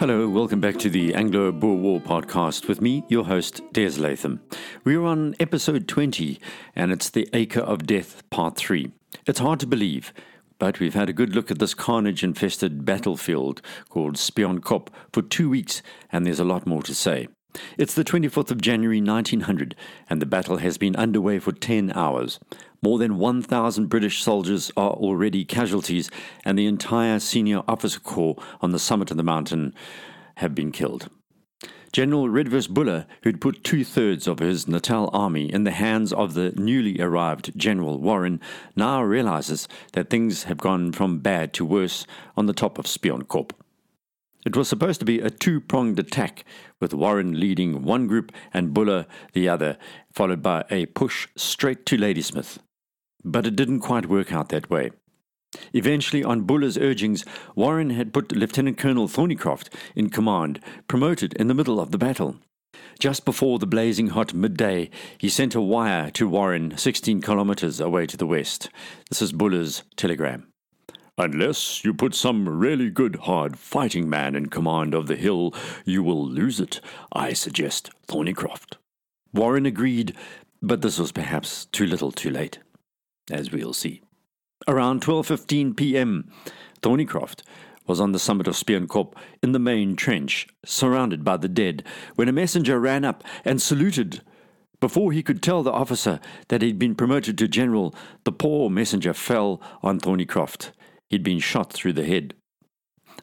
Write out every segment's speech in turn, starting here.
Hello, welcome back to the Anglo Boer War podcast with me, your host, Des Latham. We're on episode 20, and it's the Acre of Death, part 3. It's hard to believe, but we've had a good look at this carnage infested battlefield called Spionkop for two weeks, and there's a lot more to say. It's the 24th of January 1900, and the battle has been underway for 10 hours. More than 1,000 British soldiers are already casualties, and the entire senior officer corps on the summit of the mountain have been killed. General Redvers Buller, who'd put two thirds of his Natal army in the hands of the newly arrived General Warren, now realizes that things have gone from bad to worse on the top of Spionkop. It was supposed to be a two pronged attack, with Warren leading one group and Buller the other, followed by a push straight to Ladysmith. But it didn't quite work out that way. Eventually, on Buller's urgings, Warren had put Lieutenant Colonel Thornycroft in command, promoted in the middle of the battle. Just before the blazing hot midday, he sent a wire to Warren 16 kilometers away to the west. This is Buller's telegram. Unless you put some really good hard fighting man in command of the hill, you will lose it. I suggest Thornycroft. Warren agreed, but this was perhaps too little too late, as we'll see. Around 12:15 p.m., Thornycroft was on the summit of Spionkop in the main trench, surrounded by the dead, when a messenger ran up and saluted. Before he could tell the officer that he'd been promoted to general, the poor messenger fell on Thornycroft He'd been shot through the head.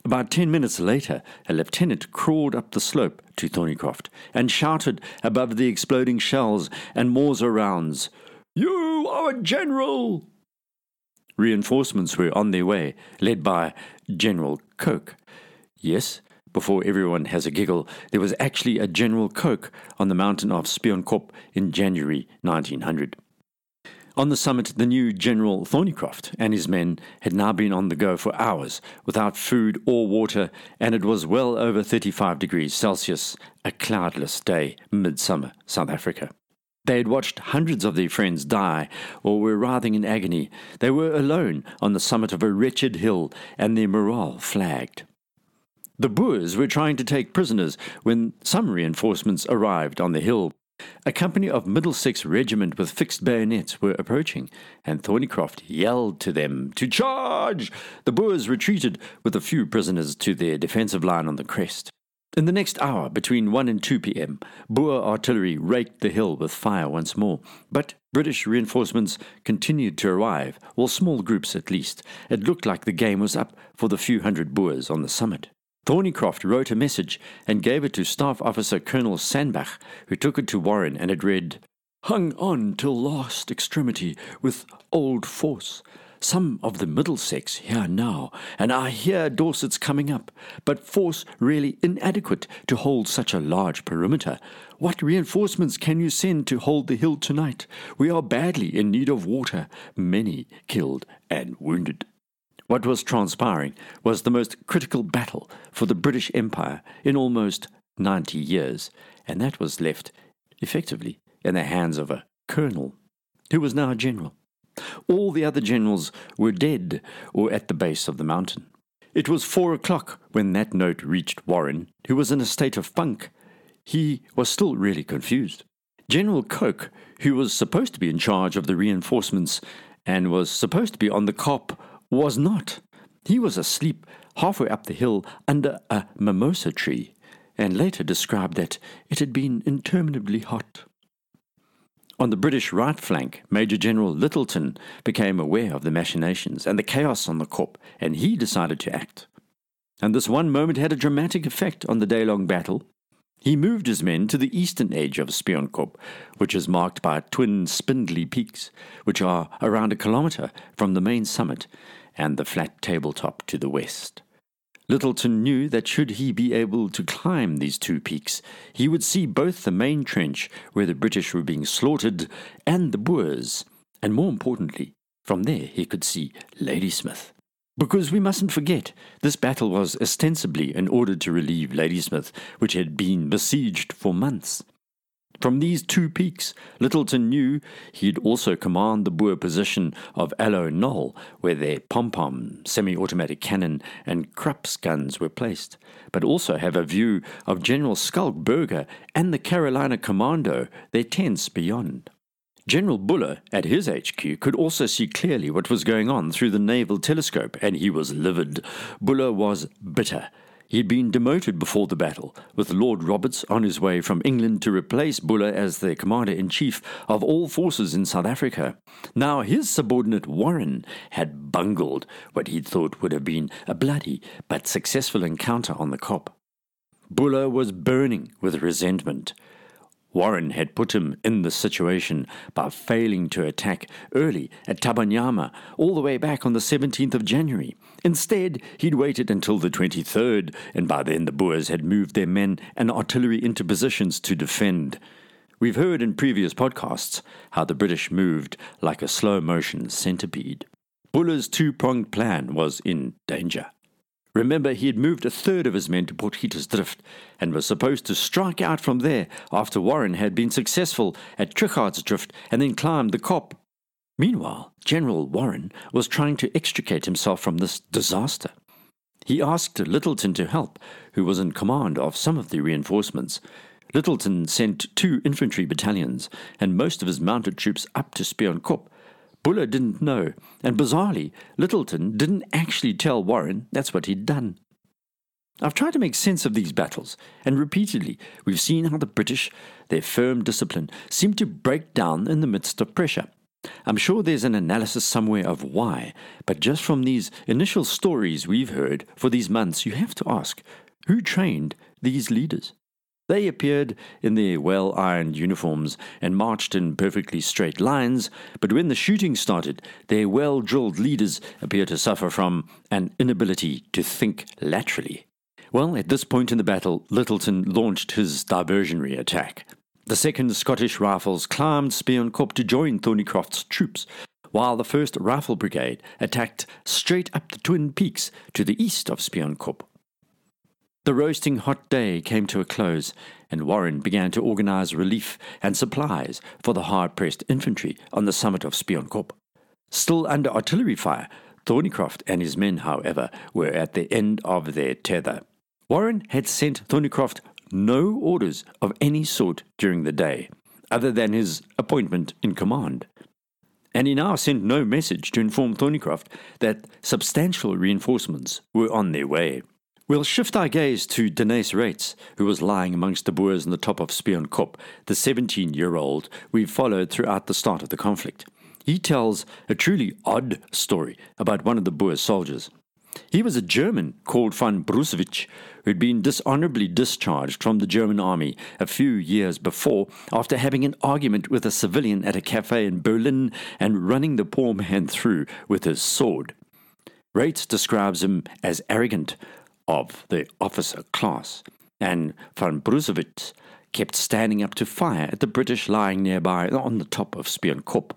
About ten minutes later, a lieutenant crawled up the slope to Thornycroft and shouted above the exploding shells and Mauser rounds, You are a general! Reinforcements were on their way, led by General Coke. Yes, before everyone has a giggle, there was actually a General Coke on the mountain of Spionkop in January 1900. On the summit, the new General Thornycroft and his men had now been on the go for hours without food or water, and it was well over 35 degrees Celsius, a cloudless day, midsummer South Africa. They had watched hundreds of their friends die or were writhing in agony. They were alone on the summit of a wretched hill, and their morale flagged. The Boers were trying to take prisoners when some reinforcements arrived on the hill a company of Middlesex regiment with fixed bayonets were approaching, and Thornycroft yelled to them to charge. The Boers retreated with a few prisoners to their defensive line on the crest. In the next hour, between 1 and 2 p.m., Boer artillery raked the hill with fire once more, but British reinforcements continued to arrive, or small groups at least. It looked like the game was up for the few hundred Boers on the summit. Thornycroft wrote a message and gave it to Staff Officer Colonel Sandbach, who took it to Warren and it read, Hung on till last extremity with old force. Some of the Middlesex here now, and I hear Dorset's coming up, but force really inadequate to hold such a large perimeter. What reinforcements can you send to hold the hill tonight? We are badly in need of water, many killed and wounded. What was transpiring was the most critical battle for the British Empire in almost 90 years, and that was left, effectively, in the hands of a colonel, who was now a general. All the other generals were dead or at the base of the mountain. It was four o'clock when that note reached Warren, who was in a state of funk. He was still really confused. General Coke, who was supposed to be in charge of the reinforcements and was supposed to be on the Kop was not. He was asleep halfway up the hill under a mimosa tree, and later described that it had been interminably hot. On the British right flank, Major General Lyttelton became aware of the machinations and the chaos on the Kop, and he decided to act. And this one moment had a dramatic effect on the day long battle. He moved his men to the eastern edge of Spionkop, which is marked by twin spindly peaks, which are around a kilometre from the main summit and the flat tabletop to the west. Lyttelton knew that should he be able to climb these two peaks, he would see both the main trench where the British were being slaughtered and the Boers, and more importantly, from there he could see Ladysmith. Because we mustn't forget, this battle was ostensibly in order to relieve Ladysmith, which had been besieged for months. From these two peaks, Lyttelton knew he'd also command the Boer position of Aloe Knoll, where their pom pom, semi automatic cannon, and Krupps guns were placed, but also have a view of General Schalk Burger and the Carolina Commando, their tents beyond. General Buller, at his HQ, could also see clearly what was going on through the naval telescope, and he was livid. Buller was bitter. He had been demoted before the battle, with Lord Roberts on his way from England to replace Buller as the commander in chief of all forces in South Africa. Now his subordinate Warren had bungled what he thought would have been a bloody but successful encounter on the Kop. Buller was burning with resentment. Warren had put him in this situation by failing to attack early at Tabanyama all the way back on the 17th of January. Instead, he'd waited until the 23rd, and by then the Boers had moved their men and artillery into positions to defend. We've heard in previous podcasts how the British moved like a slow motion centipede. Buller's two pronged plan was in danger. Remember, he had moved a third of his men to Potgieters Drift, and was supposed to strike out from there after Warren had been successful at Trichardsdrift and then climbed the Kop. Meanwhile, General Warren was trying to extricate himself from this disaster. He asked Lyttelton to help, who was in command of some of the reinforcements. Lyttelton sent two infantry battalions and most of his mounted troops up to Spionkop Buller didn't know, and bizarrely, Lyttelton didn't actually tell Warren that's what he'd done. I've tried to make sense of these battles, and repeatedly we've seen how the British, their firm discipline, seem to break down in the midst of pressure. I'm sure there's an analysis somewhere of why, but just from these initial stories we've heard for these months, you have to ask who trained these leaders? They appeared in their well ironed uniforms and marched in perfectly straight lines, but when the shooting started, their well drilled leaders appeared to suffer from an inability to think laterally. Well, at this point in the battle, Lyttelton launched his diversionary attack. The 2nd Scottish Rifles climbed Spionkop to join Thornycroft's troops, while the 1st Rifle Brigade attacked straight up the Twin Peaks to the east of Spionkop. The roasting hot day came to a close, and Warren began to organize relief and supplies for the hard pressed infantry on the summit of Spionkop. Still under artillery fire, Thornycroft and his men, however, were at the end of their tether. Warren had sent Thornycroft no orders of any sort during the day, other than his appointment in command. And he now sent no message to inform Thornycroft that substantial reinforcements were on their way. We'll shift our gaze to Deneys Reitz, who was lying amongst the Boers on the top of Spion Kop, the 17 year old we've followed throughout the start of the conflict. He tells a truly odd story about one of the Boer soldiers. He was a German called von Brusewitz, who'd been dishonorably discharged from the German army a few years before after having an argument with a civilian at a cafe in Berlin and running the poor man through with his sword. Reitz describes him as arrogant, of the officer class, and von Brusewitz kept standing up to fire at the British lying nearby on the top of Spionkop.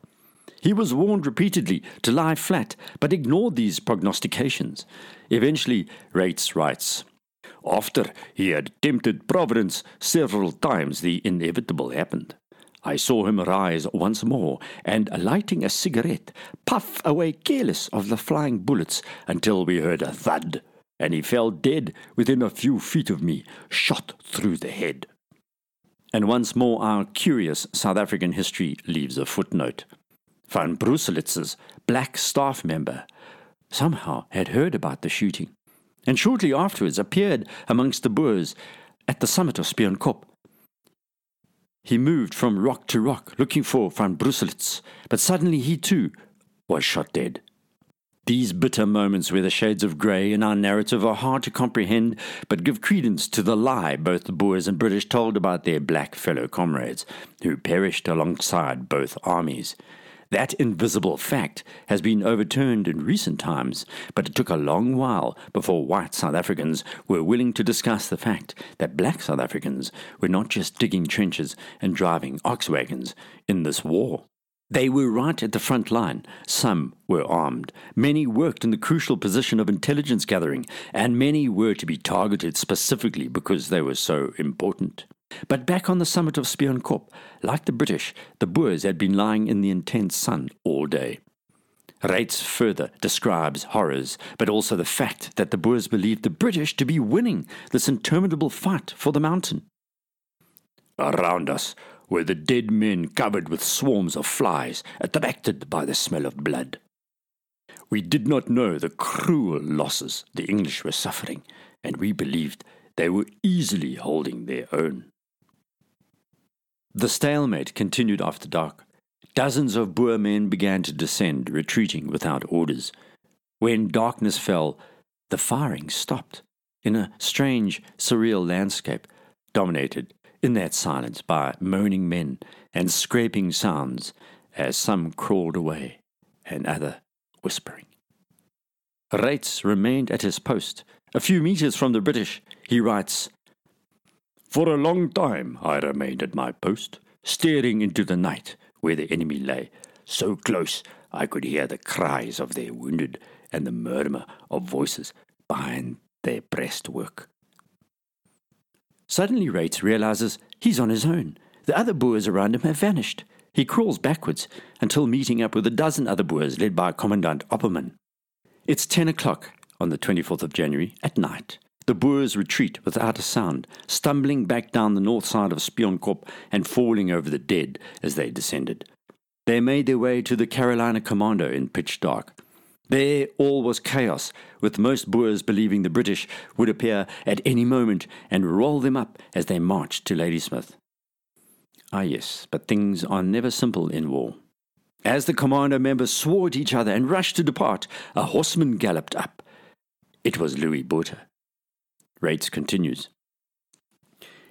He was warned repeatedly to lie flat, but ignored these prognostications. Eventually, Reitz writes, After he had tempted Providence several times, the inevitable happened. I saw him rise once more and, lighting a cigarette, puff away careless of the flying bullets until we heard a thud and he fell dead within a few feet of me, shot through the head. And once more, our curious South African history leaves a footnote. Van Brusewitz's black staff member somehow had heard about the shooting, and shortly afterwards appeared amongst the Boers at the summit of Spionkop. He moved from rock to rock looking for Van Bruselitz, but suddenly he too was shot dead. These bitter moments where the shades of grey in our narrative are hard to comprehend, but give credence to the lie both the Boers and British told about their black fellow comrades, who perished alongside both armies. That invisible fact has been overturned in recent times, but it took a long while before white South Africans were willing to discuss the fact that black South Africans were not just digging trenches and driving ox wagons in this war. They were right at the front line. Some were armed. Many worked in the crucial position of intelligence gathering, and many were to be targeted specifically because they were so important. But back on the summit of Spionkop, like the British, the Boers had been lying in the intense sun all day. Reitz further describes horrors, but also the fact that the Boers believed the British to be winning this interminable fight for the mountain. Around us were the dead men covered with swarms of flies, attracted by the smell of blood. We did not know the cruel losses the English were suffering, and we believed they were easily holding their own. The stalemate continued after dark. Dozens of Boer men began to descend, retreating without orders. When darkness fell, the firing stopped in a strange, surreal landscape, dominated in that silence by moaning men and scraping sounds as some crawled away and other whispering. Reitz remained at his post, a few meters from the British. He writes, For a long time I remained at my post, staring into the night where the enemy lay, so close I could hear the cries of their wounded and the murmur of voices behind their breastwork. Suddenly, Reitz realizes he's on his own. The other Boers around him have vanished. He crawls backwards until meeting up with a dozen other Boers led by Commandant Opperman. It's 10 o'clock on the 24th of January at night. The Boers retreat without a sound, stumbling back down the north side of Spionkop and falling over the dead as they descended. They made their way to the Carolina Commando in pitch dark. There all was chaos, with most Boers believing the British would appear at any moment and roll them up as they marched to Ladysmith. Ah, yes, but things are never simple in war. As the commando members swore at each other and rushed to depart, a horseman galloped up. It was Louis Botha. Reitz continues.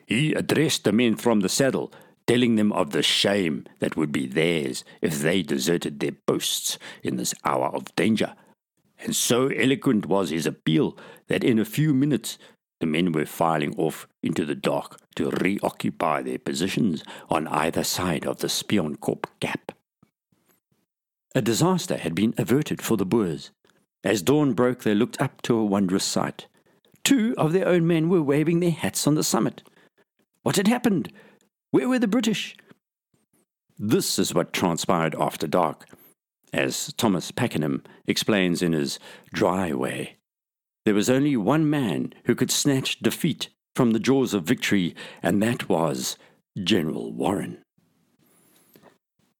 He addressed the men from the saddle, telling them of the shame that would be theirs if they deserted their posts in this hour of danger. And so eloquent was his appeal that in a few minutes the men were filing off into the dark to reoccupy their positions on either side of the Spionkop Gap. A disaster had been averted for the Boers. As dawn broke, they looked up to a wondrous sight. Two of their own men were waving their hats on the summit. What had happened? Where were the British? This is what transpired after dark, as Thomas Pakenham explains in his dry way. There was only one man who could snatch defeat from the jaws of victory, and that was General Warren.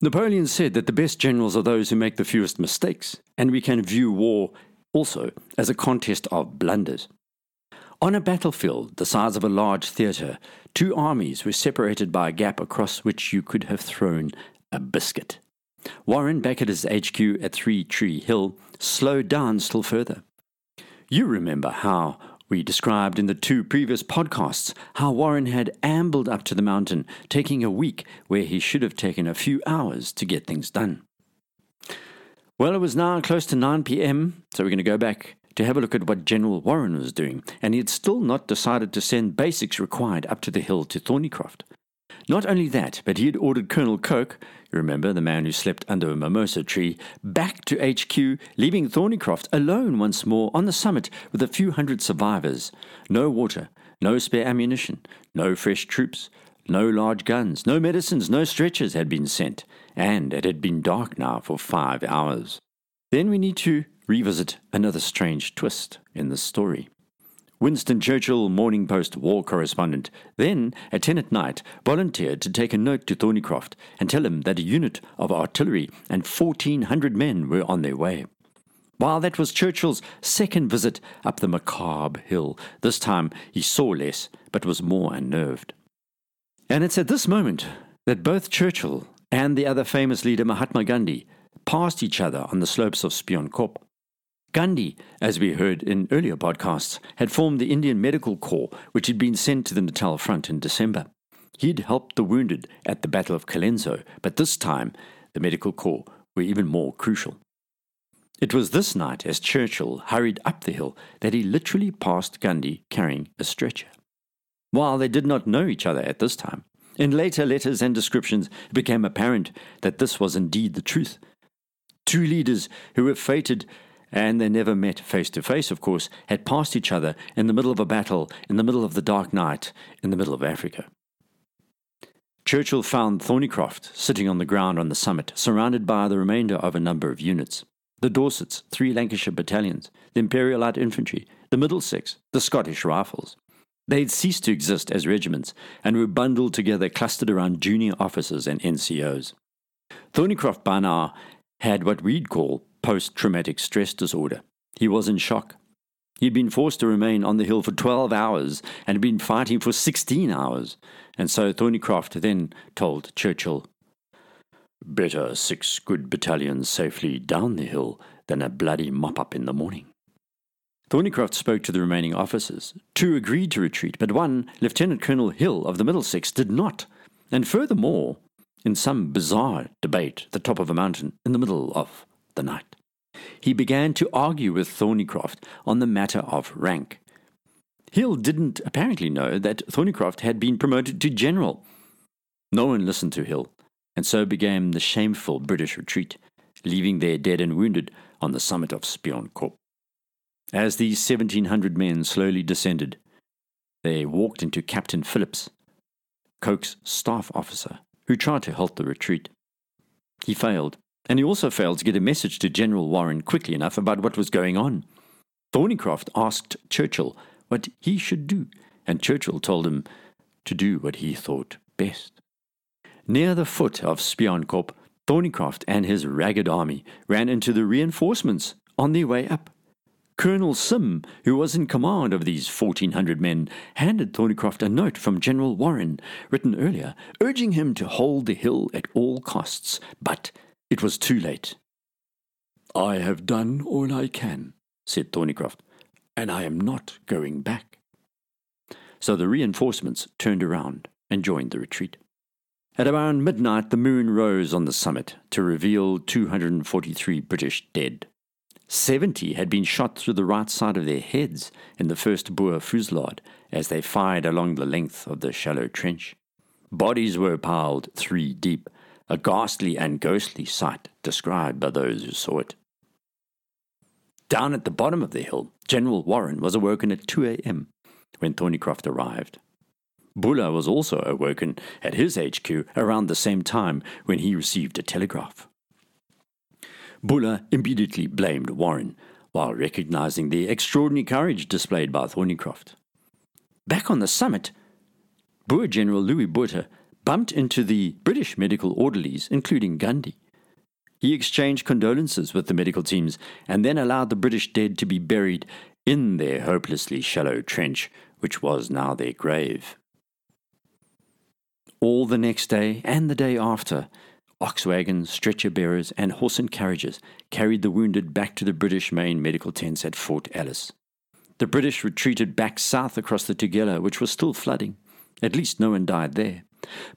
Napoleon said that the best generals are those who make the fewest mistakes, and we can view war also as a contest of blunders. On a battlefield the size of a large theatre, two armies were separated by a gap across which you could have thrown a biscuit. Warren, back at his HQ at Three Tree Hill, slowed down still further. You remember how we described in the two previous podcasts how Warren had ambled up to the mountain, taking a week where he should have taken a few hours to get things done. Well, it was now close to 9 p.m., so we're going to go back to have a look at what General Warren was doing, and he had still not decided to send basics required up to the hill to Thornycroft. Not only that, but he had ordered Colonel Coke, you remember the man who slept under a mimosa tree, back to HQ, leaving Thornycroft alone once more on the summit with a few hundred survivors. No water, no spare ammunition, no fresh troops, no large guns, no medicines, no stretchers had been sent, and it had been dark now for five hours. Then we need to revisit another strange twist in the story. Winston Churchill, Morning Post war correspondent, then, at 10 at night, volunteered to take a note to Thornycroft and tell him that a unit of artillery and 1,400 men were on their way. While that was Churchill's second visit up the macabre hill, this time he saw less, but was more unnerved. And it's at this moment that both Churchill and the other famous leader Mahatma Gandhi passed each other on the slopes of Spionkop. Gandhi, as we heard in earlier podcasts, had formed the Indian Medical Corps, which had been sent to the Natal front in December. He'd helped the wounded at the Battle of Colenso, but this time the Medical Corps were even more crucial. It was this night, as Churchill hurried up the hill, that he literally passed Gandhi carrying a stretcher. While they did not know each other at this time, in later letters and descriptions it became apparent that this was indeed the truth. Two leaders who were fated and they never met face to face, of course, had passed each other in the middle of a battle, in the middle of the dark night, in the middle of Africa. Churchill found Thornycroft sitting on the ground on the summit, surrounded by the remainder of a number of units the Dorsets, three Lancashire battalions, the Imperial Light Infantry, the Middlesex, the Scottish Rifles. They had ceased to exist as regiments and were bundled together, clustered around junior officers and NCOs. Thornycroft by now had what we'd call post traumatic stress disorder. He was in shock. He'd been forced to remain on the hill for 12 hours and had been fighting for 16 hours. And so Thornycroft then told Churchill, Better six good battalions safely down the hill than a bloody mop up in the morning. Thornycroft spoke to the remaining officers. Two agreed to retreat, but one, Lieutenant Colonel Hill of the Middlesex, did not. And furthermore, in some bizarre debate at the top of a mountain in the middle of the night, he began to argue with Thornycroft on the matter of rank. Hill didn't apparently know that Thornycroft had been promoted to general. No one listened to Hill, and so began the shameful British retreat, leaving their dead and wounded on the summit of Spionkop. As these 1700 men slowly descended, they walked into Captain Phillips, Coke's staff officer, who tried to halt the retreat. He failed, and he also failed to get a message to General Warren quickly enough about what was going on. Thornycroft asked Churchill what he should do, and Churchill told him to do what he thought best. Near the foot of Spionkop, Thornycroft and his ragged army ran into the reinforcements on their way up. Colonel Sim, who was in command of these 1,400 men, handed Thornycroft a note from General Warren, written earlier, urging him to hold the hill at all costs, but it was too late. I have done all I can, said Thornycroft, and I am not going back. So the reinforcements turned around and joined the retreat. At around midnight, the moon rose on the summit to reveal 243 British dead. 70 had been shot through the right side of their heads in the first Boer fusillade as they fired along the length of the shallow trench. Bodies were piled three deep, a ghastly and ghostly sight described by those who saw it. Down at the bottom of the hill, General Warren was awoken at 2 a.m. when Thornycroft arrived. Buller was also awoken at his HQ around the same time when he received a telegraph. Buller immediately blamed Warren, while recognizing the extraordinary courage displayed by Thornycroft. Back on the summit, Boer General Louis Botha bumped into the British medical orderlies, including Gandhi. He exchanged condolences with the medical teams and then allowed the British dead to be buried in their hopelessly shallow trench, which was now their grave. All the next day and the day after, Ox wagons, stretcher bearers, and horse and carriages carried the wounded back to the British main medical tents at Fort Ellis. The British retreated back south across the Tugela, which was still flooding. At least no one died there.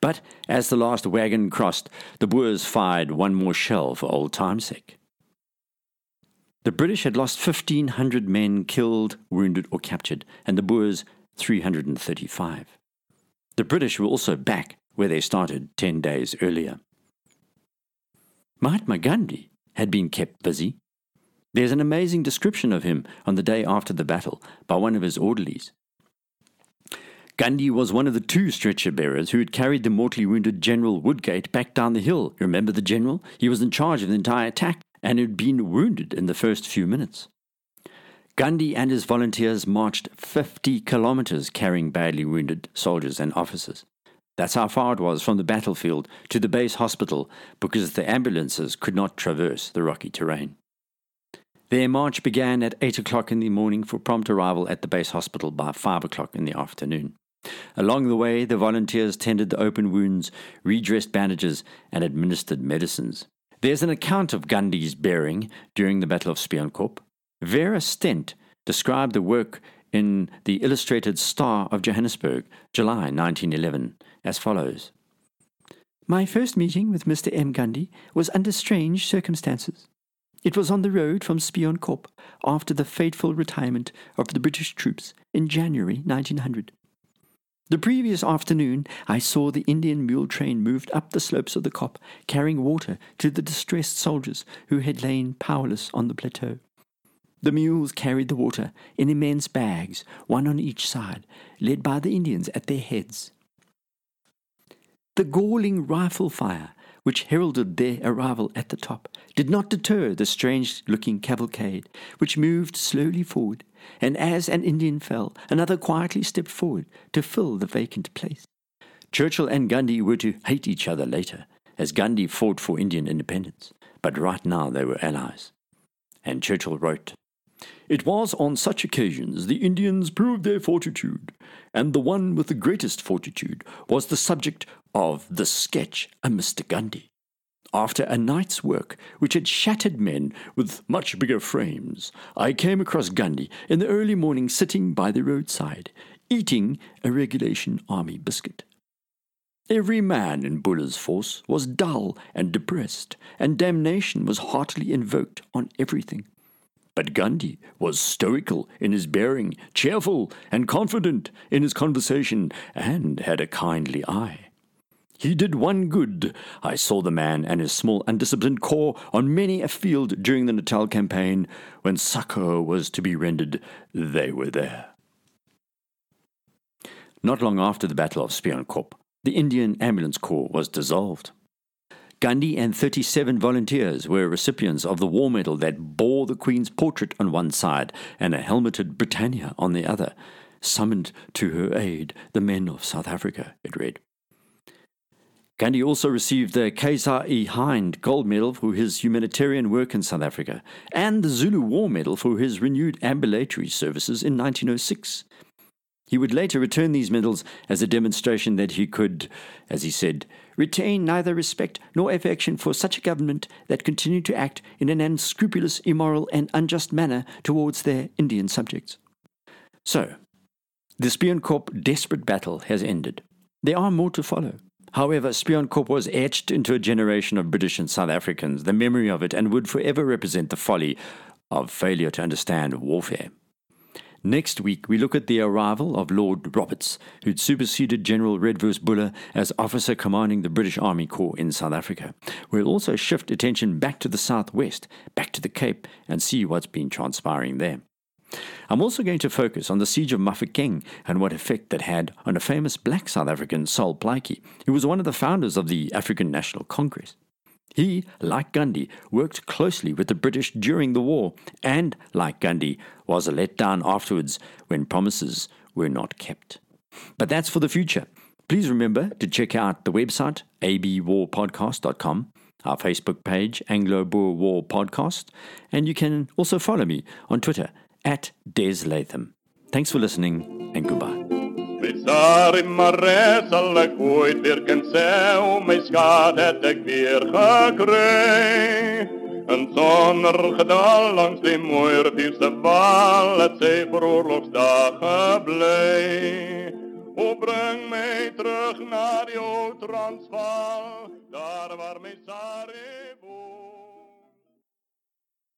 But as the last wagon crossed, the Boers fired one more shell for old time's sake. The British had lost 1,500 men killed, wounded, or captured, and the Boers 335. The British were also back where they started 10 days earlier. Mahatma Gandhi had been kept busy. There's an amazing description of him on the day after the battle by one of his orderlies. Gandhi was one of the two stretcher bearers who had carried the mortally wounded General Woodgate back down the hill. Remember the general? He was in charge of the entire attack and had been wounded in the first few minutes. Gandhi and his volunteers marched 50 kilometers carrying badly wounded soldiers and officers. That's how far it was from the battlefield to the base hospital because the ambulances could not traverse the rocky terrain. Their march began at 8 o'clock in the morning for prompt arrival at the base hospital by 5 o'clock in the afternoon. Along the way, the volunteers tended the open wounds, redressed bandages, and administered medicines. There's an account of Gandhi's bearing during the Battle of Spionkop. Vera Stent described the work in the Illustrated Star of Johannesburg, July 1911, as follows My first meeting with Mr. M. Gandhi was under strange circumstances. It was on the road from Spionkop after the fateful retirement of the British troops in January 1900. The previous afternoon, I saw the Indian mule train moved up the slopes of the Kop, carrying water to the distressed soldiers who had lain powerless on the plateau. The mules carried the water in immense bags, one on each side, led by the Indians at their heads. The galling rifle fire, which heralded their arrival at the top, did not deter the strange looking cavalcade, which moved slowly forward, and as an Indian fell, another quietly stepped forward to fill the vacant place. Churchill and Gandhi were to hate each other later, as Gandhi fought for Indian independence, but right now they were allies. And Churchill wrote, It was on such occasions the Indians proved their fortitude, and the one with the greatest fortitude was the subject of the sketch of Mr. Gandhi. After a night's work which had shattered men with much bigger frames, I came across Gandhi in the early morning sitting by the roadside, eating a regulation army biscuit. Every man in Buller's force was dull and depressed, and damnation was heartily invoked on everything. But Gandhi was stoical in his bearing, cheerful and confident in his conversation, and had a kindly eye. He did one good. I saw the man and his small undisciplined corps on many a field during the Natal campaign. When succor was to be rendered, they were there. Not long after the Battle of Spionkop, the Indian Ambulance Corps was dissolved. Gandhi and 37 volunteers were recipients of the War Medal that bore the Queen's portrait on one side and a helmeted Britannia on the other. Summoned to her aid the men of South Africa, it read. Gandhi also received the Kaiser E. Hind Gold Medal for his humanitarian work in South Africa and the Zulu War Medal for his renewed ambulatory services in 1906. He would later return these medals as a demonstration that he could, as he said, retain neither respect nor affection for such a government that continued to act in an unscrupulous, immoral, and unjust manner towards their Indian subjects. So, the Spionkop desperate battle has ended. There are more to follow. However, Spionkop was etched into a generation of British and South Africans, the memory of it, and would forever represent the folly of failure to understand warfare. Next week, we look at the arrival of Lord Roberts, who'd superseded General Redvers Buller as officer commanding the British Army Corps in South Africa. We'll also shift attention back to the southwest, back to the Cape, and see what's been transpiring there. I'm also going to focus on the siege of Mafeking and what effect that had on a famous black South African, Sol Plaatje, who was one of the founders of the African National Congress. He, like Gandhi, worked closely with the British during the war, and, like Gandhi, was let down afterwards when promises were not kept. But that's for the future. Please remember to check out the website, abwarpodcast.com, our Facebook page, Anglo Boer War Podcast, and you can also follow me on Twitter at Des Latham. Thanks for listening and goodbye. Sonder gedal langs die val het sy vir oorlogsdag gebly. O bring my terug na die ou Transvaal, daar waar my